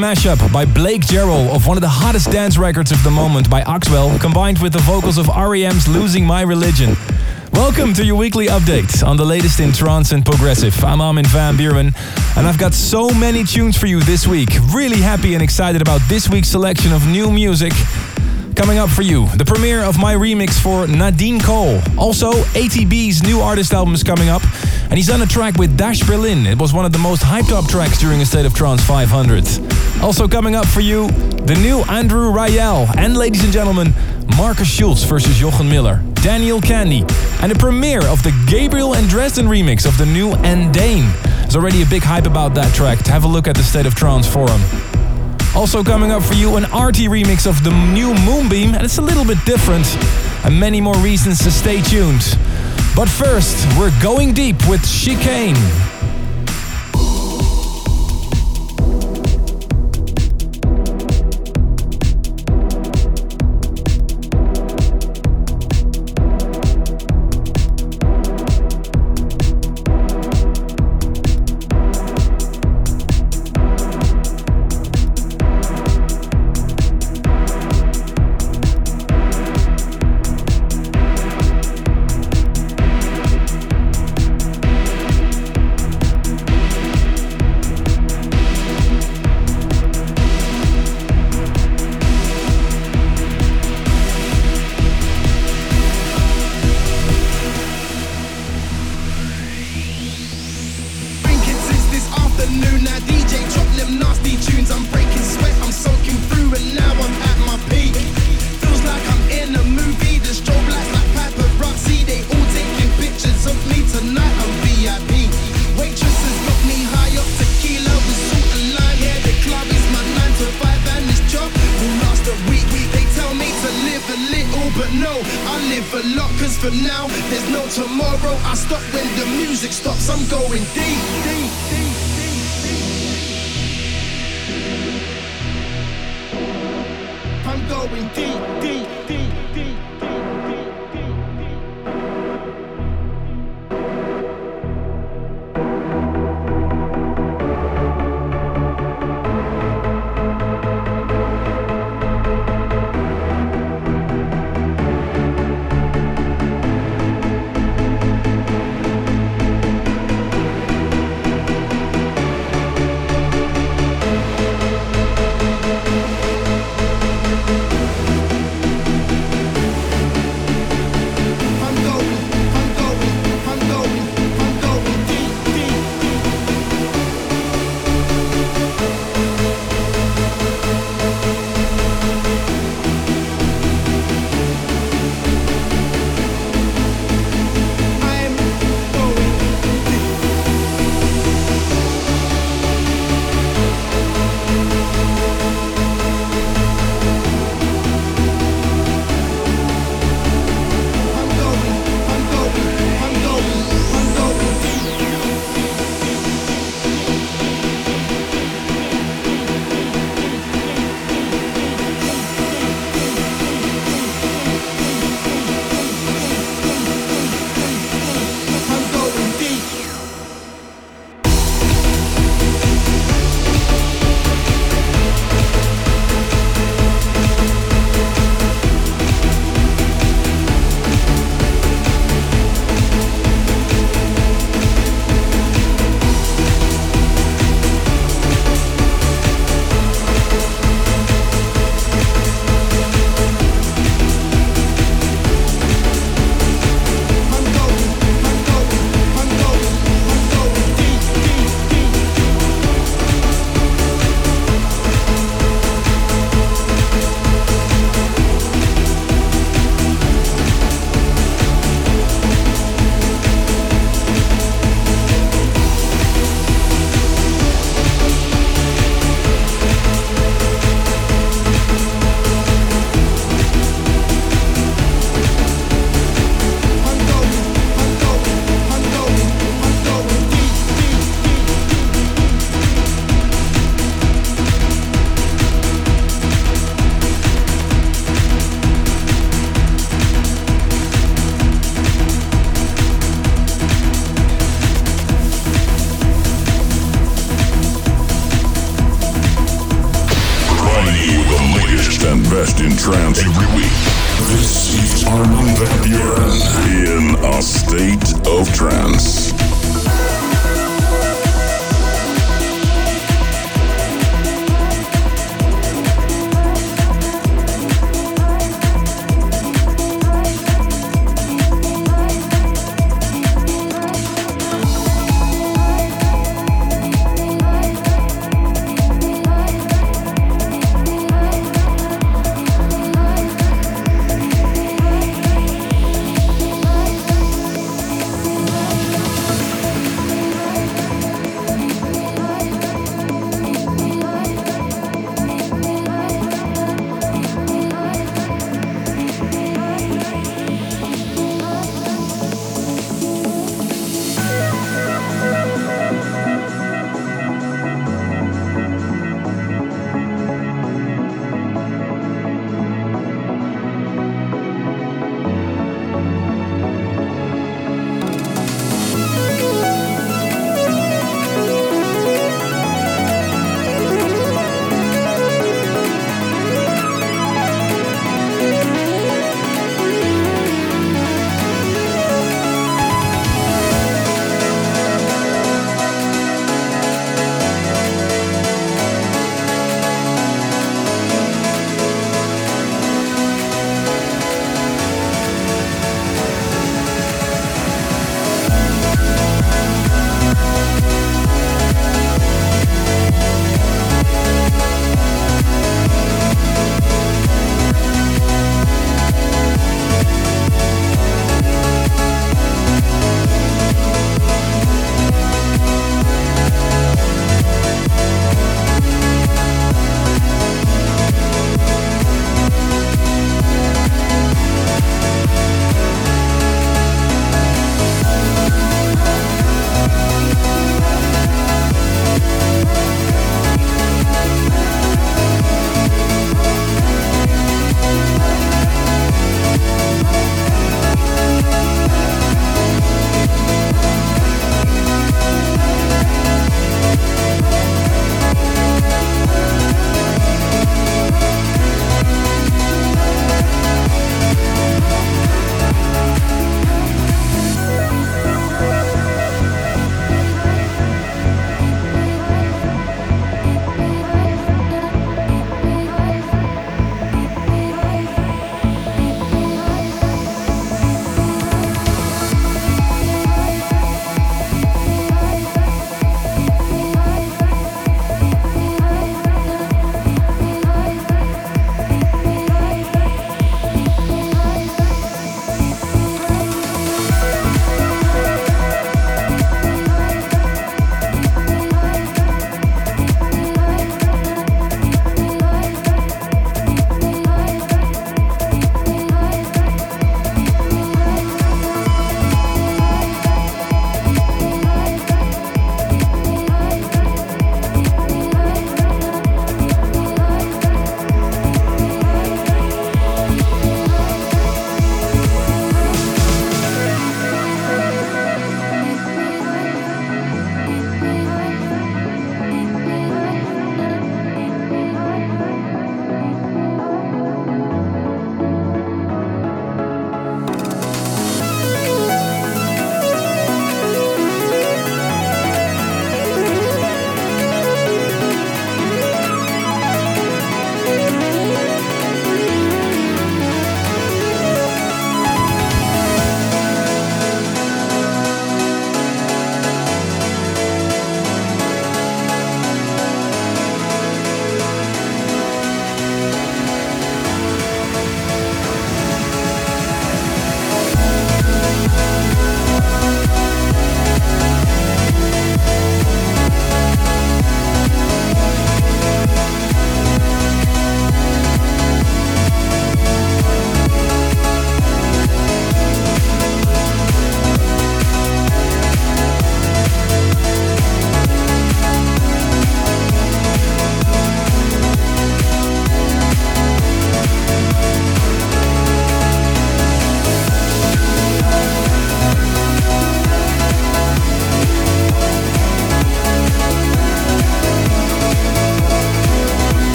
mashup by Blake Jarrell of one of the hottest dance records of the moment by Axwell, combined with the vocals of REM's Losing My Religion. Welcome to your weekly update on the latest in trance and progressive. I'm Armin van Buuren, and I've got so many tunes for you this week. Really happy and excited about this week's selection of new music. Coming up for you, the premiere of my remix for Nadine Cole. Also, ATB's new artist album is coming up, and he's on a track with Dash Berlin. It was one of the most hyped up tracks during a State of Trance 500. Also coming up for you, the new Andrew Rayel, and ladies and gentlemen, Markus Schulz versus Jochen Miller, Daniel Kandi, and the premiere of the Gabriel and Dresden remix of the new Andain. There's already a big hype about that track. Have a look at the State of Trance forum. Also coming up for you an Arty remix of the new Moonbeam, and it's a little bit different, and many more reasons to stay tuned. But first, we're going deep with Chicane.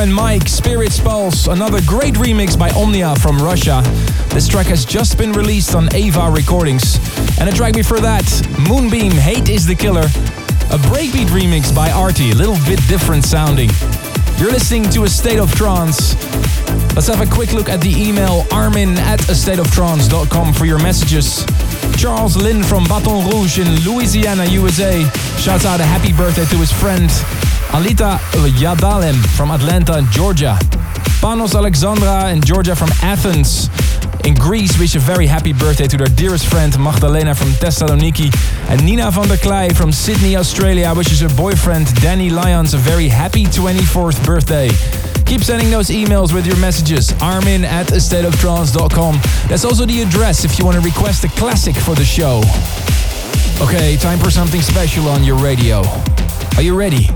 And Mike, Spirit's Pulse, another great remix by Omnia from Russia. This track has just been released on Ava Recordings. And a track before that, Moonbeam, Hate is the Killer, a breakbeat remix by Arty, a little bit different sounding. You're listening to A State of Trance. Let's have a quick look at the email armin at a state of trance.com for your messages. Charles Lynn from Baton Rouge in Louisiana, USA, shouts out a happy birthday to his friend Alita Yadalem from Atlanta, Georgia. Panos Alexandra and Georgia from Athens. In Greece, wish a very happy birthday to their dearest friend Magdalena from Thessaloniki. And Nina van der Klei from Sydney, Australia, wishes her boyfriend Danny Lyons a very happy 24th birthday. Keep sending those emails with your messages. Armin at astateoftrance.com. That's also the address if you want to request a classic for the show. Okay, time for something special on your radio. Are you ready?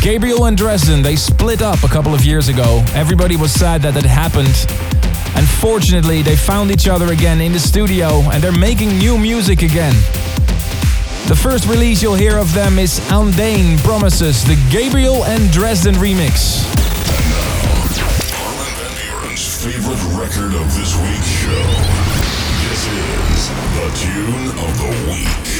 Gabriel and Dresden, they split up a couple of years ago. Everybody was sad that that happened. Unfortunately, they found each other again in the studio and they're making new music again. The first release you'll hear of them is Andain Promises, the Gabriel and Dresden remix. And favorite record of this week's show. This is the tune of the week.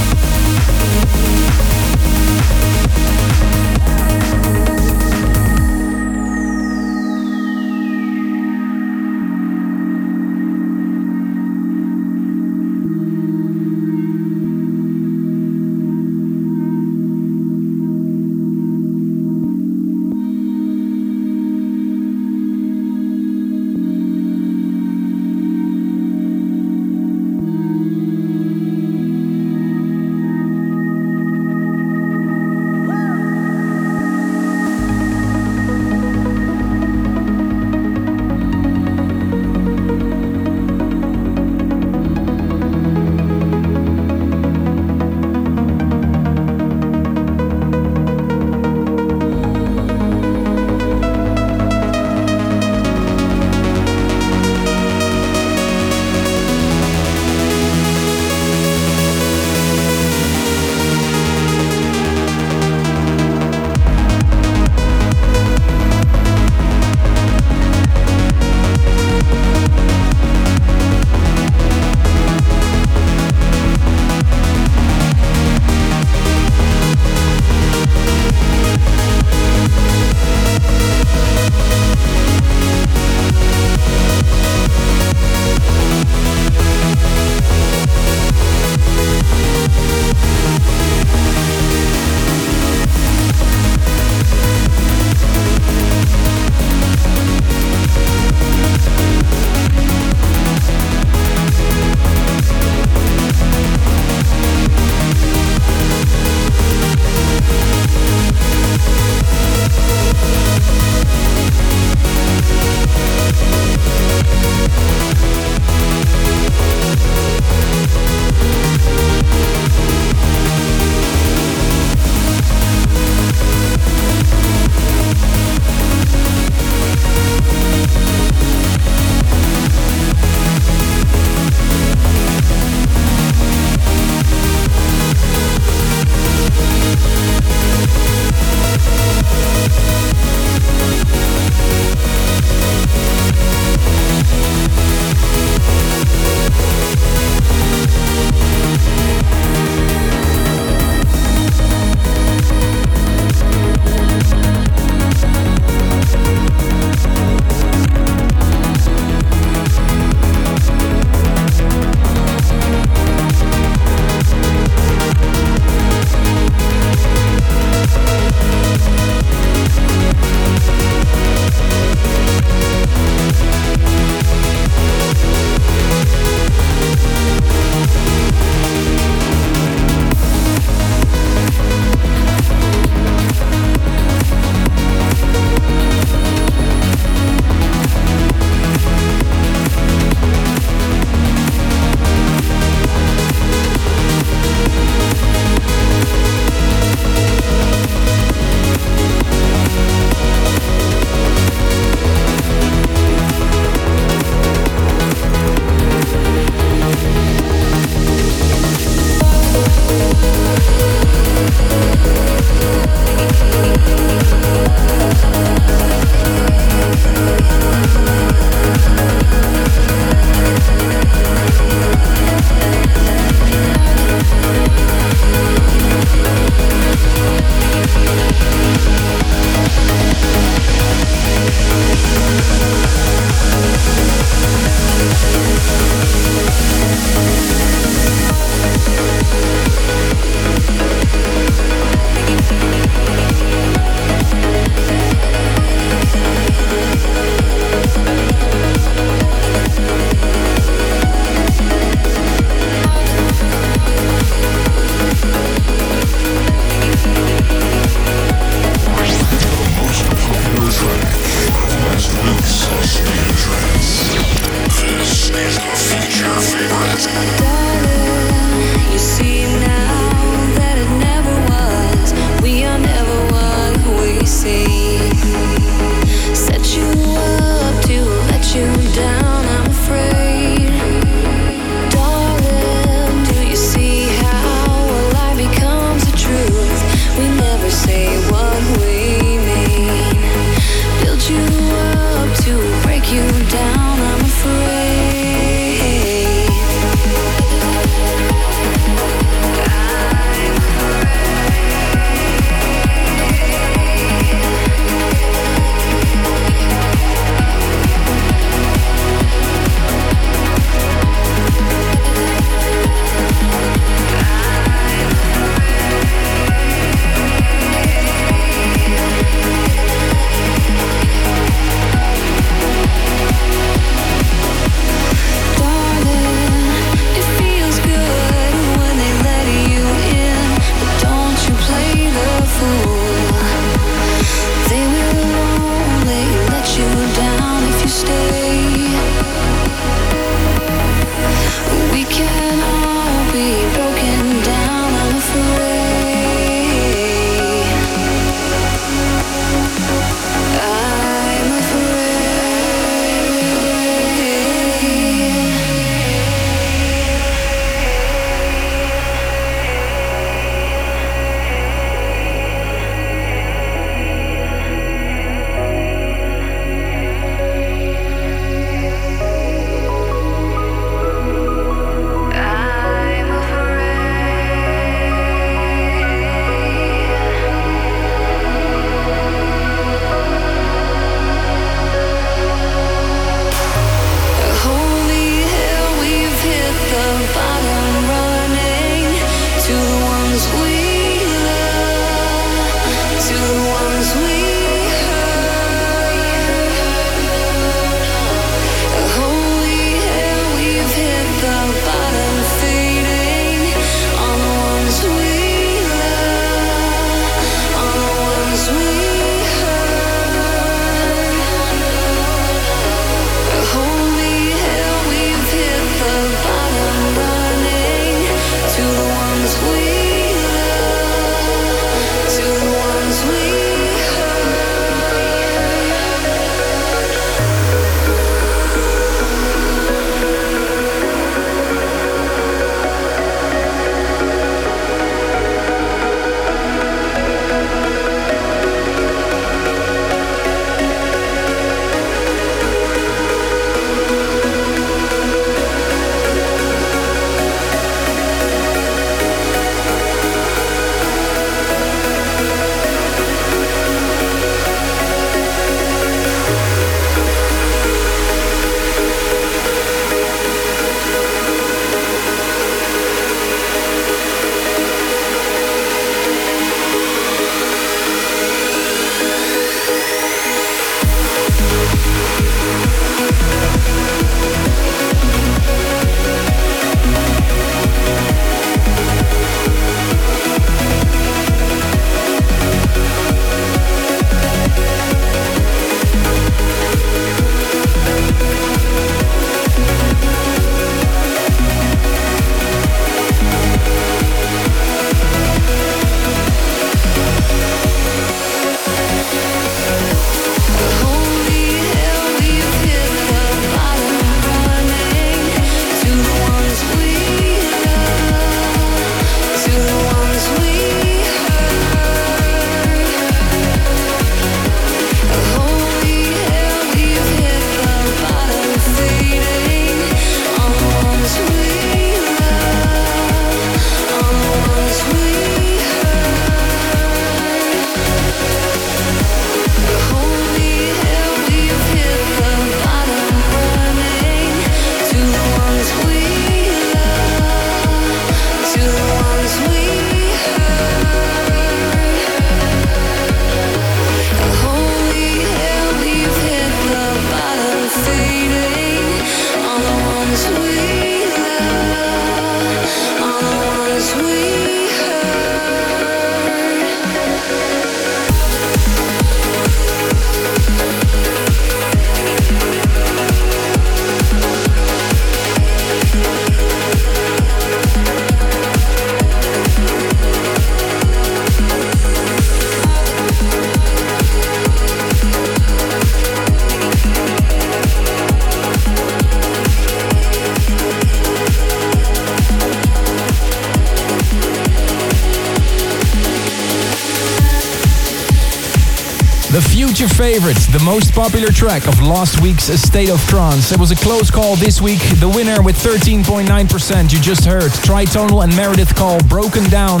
Future favorite, the most popular track of last week's State of Trance. It was a close call this week. The winner with 13.9% you just heard. Tritonal and Meredith Call Broken Down.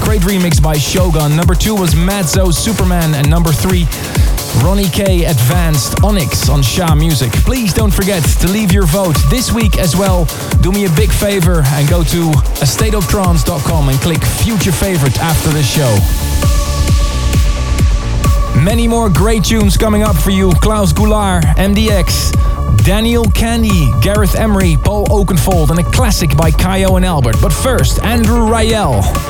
Great remix by Shogun. Number two was Mat Zo Superman. And number three, Ronnie K Advanced Onyx on Sha Music. Please don't forget to leave your vote this week as well. Do me a big favor and go to astateoftrance.com and click future favorite after this show. Many more great tunes coming up for you. Klauss Goulart, MDX, Daniel Kandi, Gareth Emery, Paul Oakenfold, and a classic by Kyau and Albert. But first, Andrew Rayel.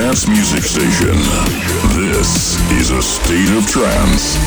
Dance music station. This is a state of trance.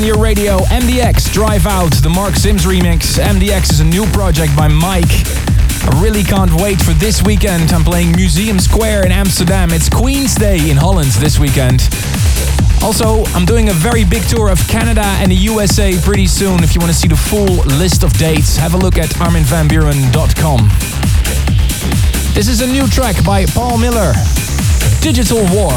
On your radio. MDX Drive Out, the Marc Simz remix. MDX is a new project by Mike. I really can't wait for this weekend. I'm playing Museum Square in Amsterdam. It's Queen's Day in Holland this weekend. Also, I'm doing a very big tour of Canada and the USA pretty soon. If you want to see the full list of dates, have a look at arminvanbuuren.com. This is a new track by Paul Miller Digital War.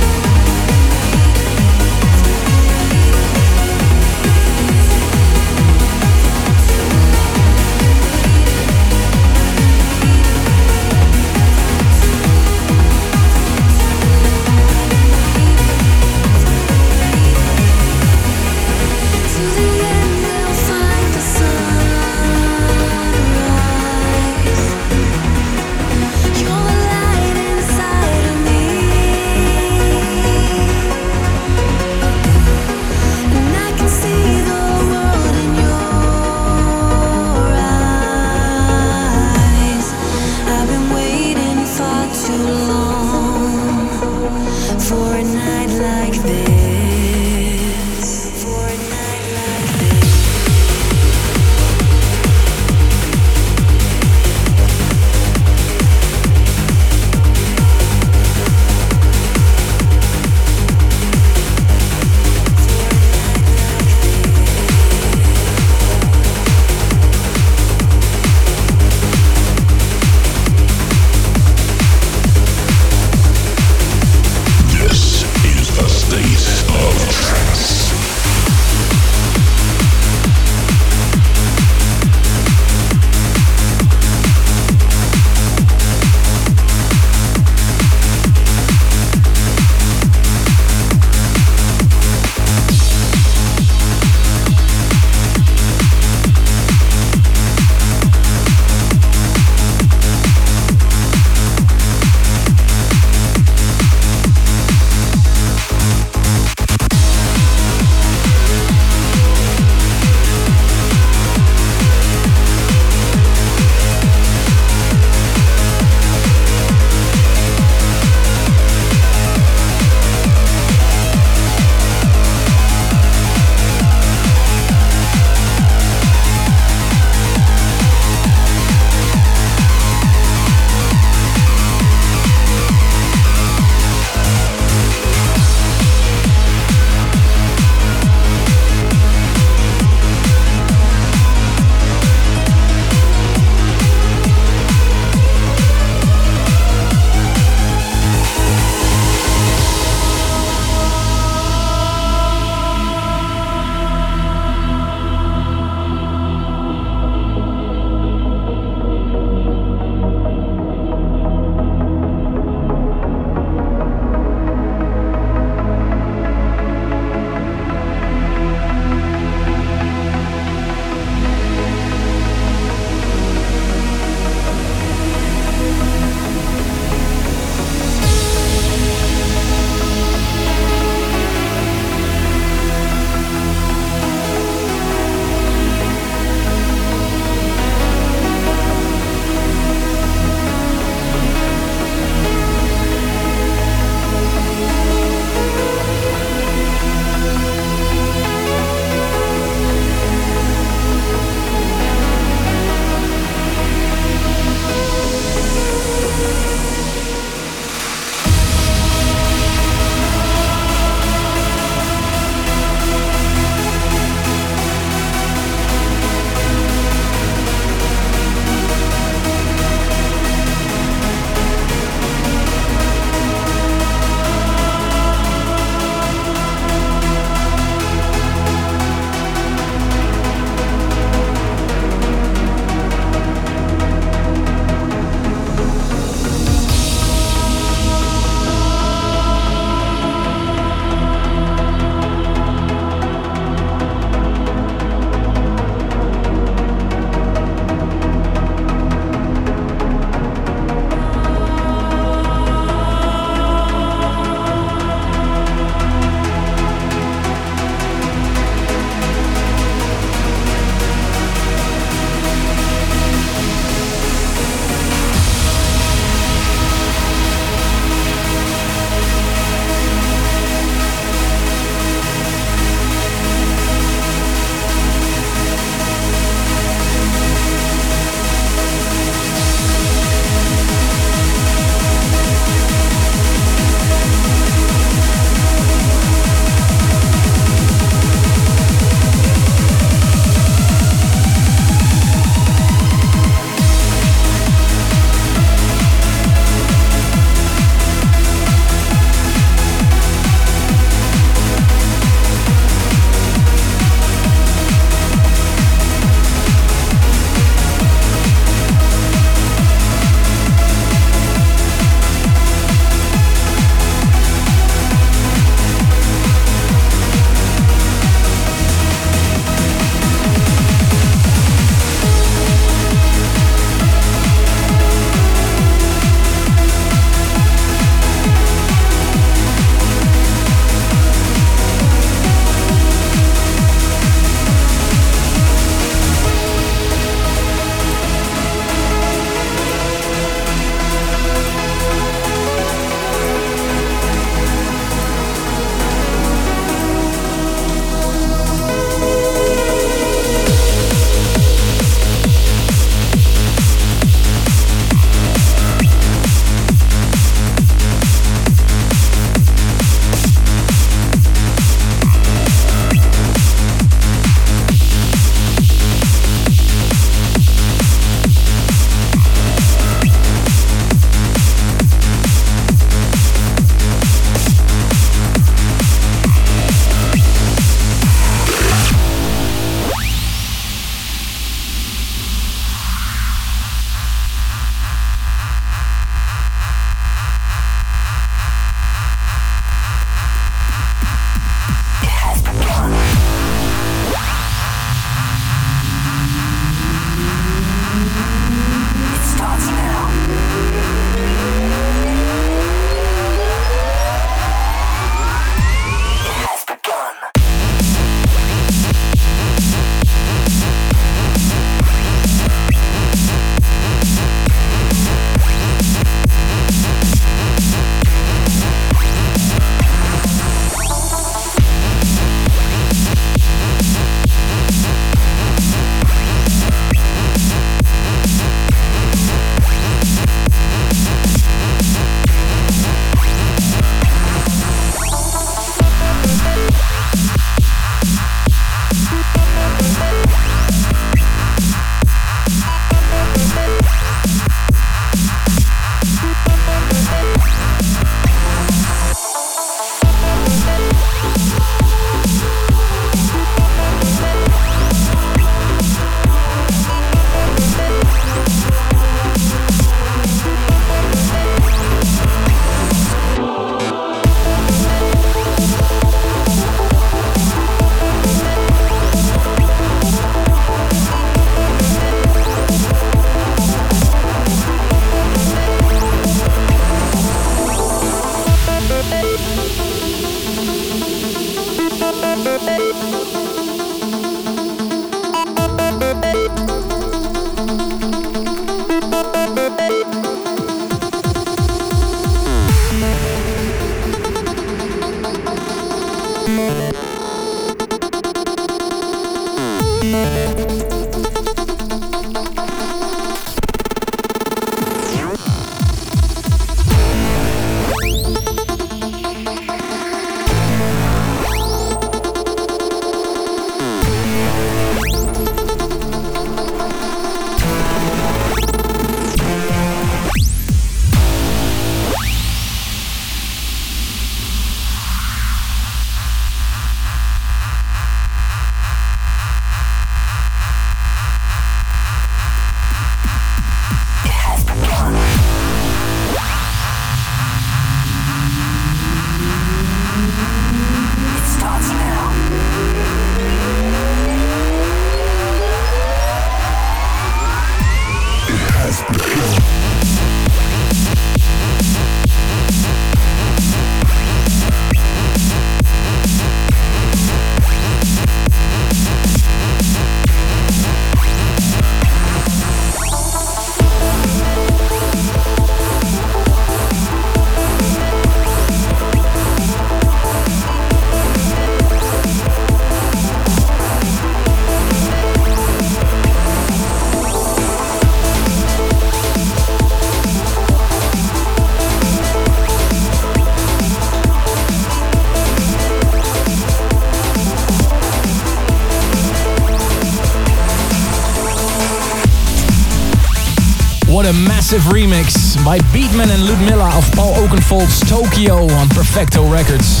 Massive remix by Beatman and Ludmilla of Paul Oakenfold's Tokyo on Perfecto Records.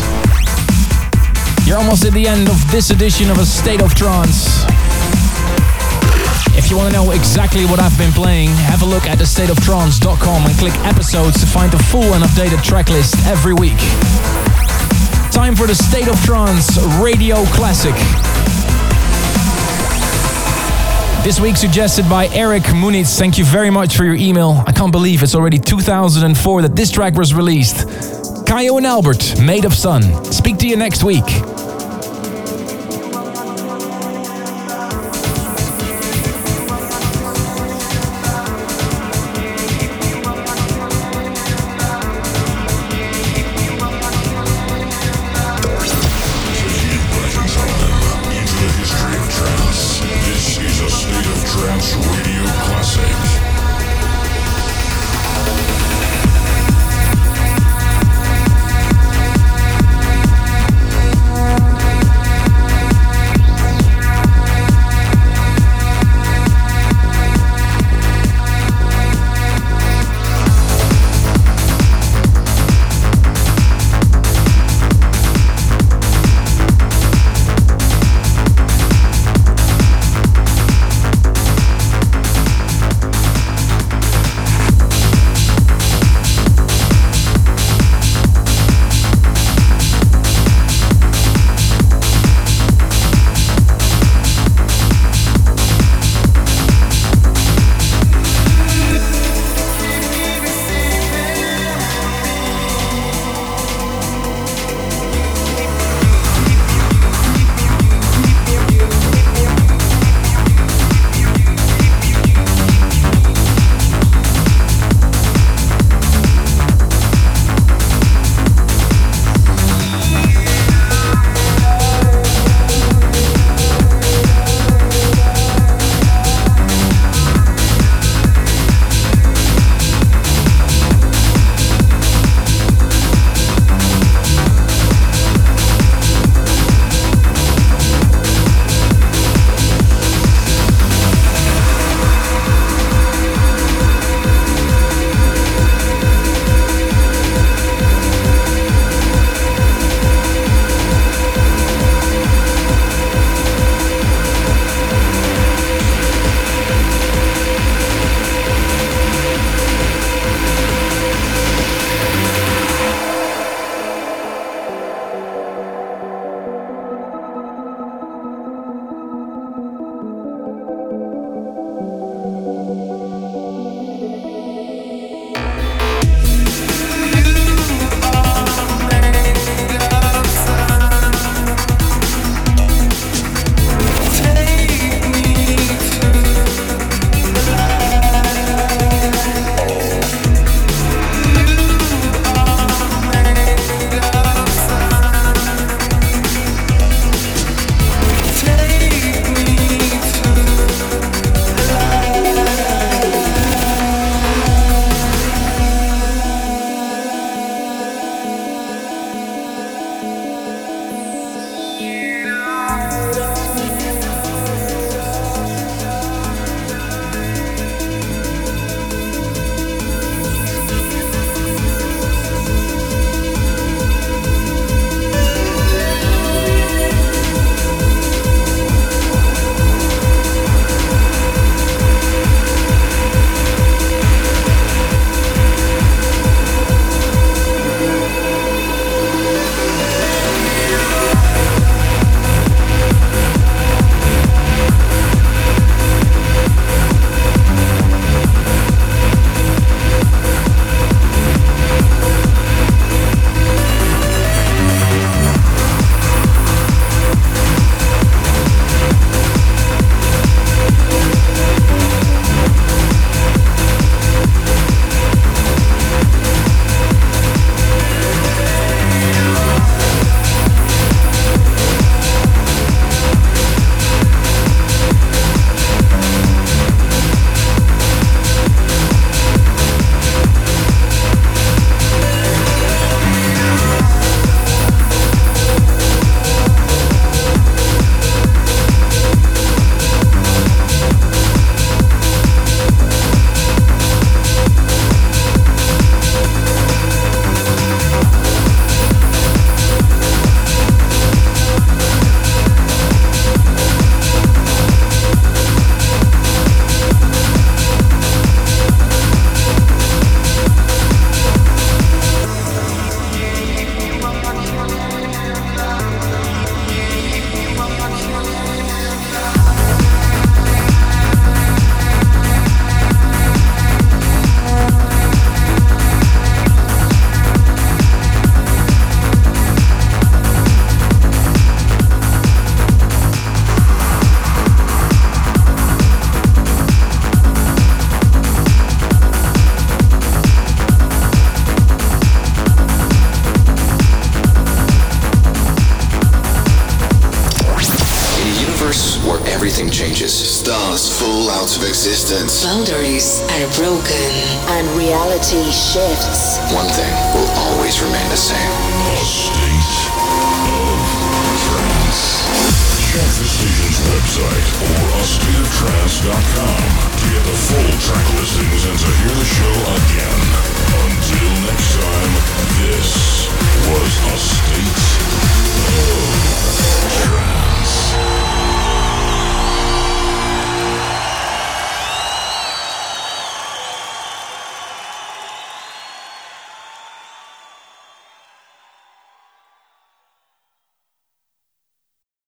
You're almost at the end of this edition of A State of Trance. If you want to know exactly what I've been playing, have a look at thestateoftrance.com and click episodes to find the full and updated tracklist every week. Time for the State of Trance Radio Classic. This week suggested by Eric Munitz. Thank you very much for your email. I can't believe it's already 2004 that this track was released. Kyau and Albert, Made of Sun. Speak to you next week.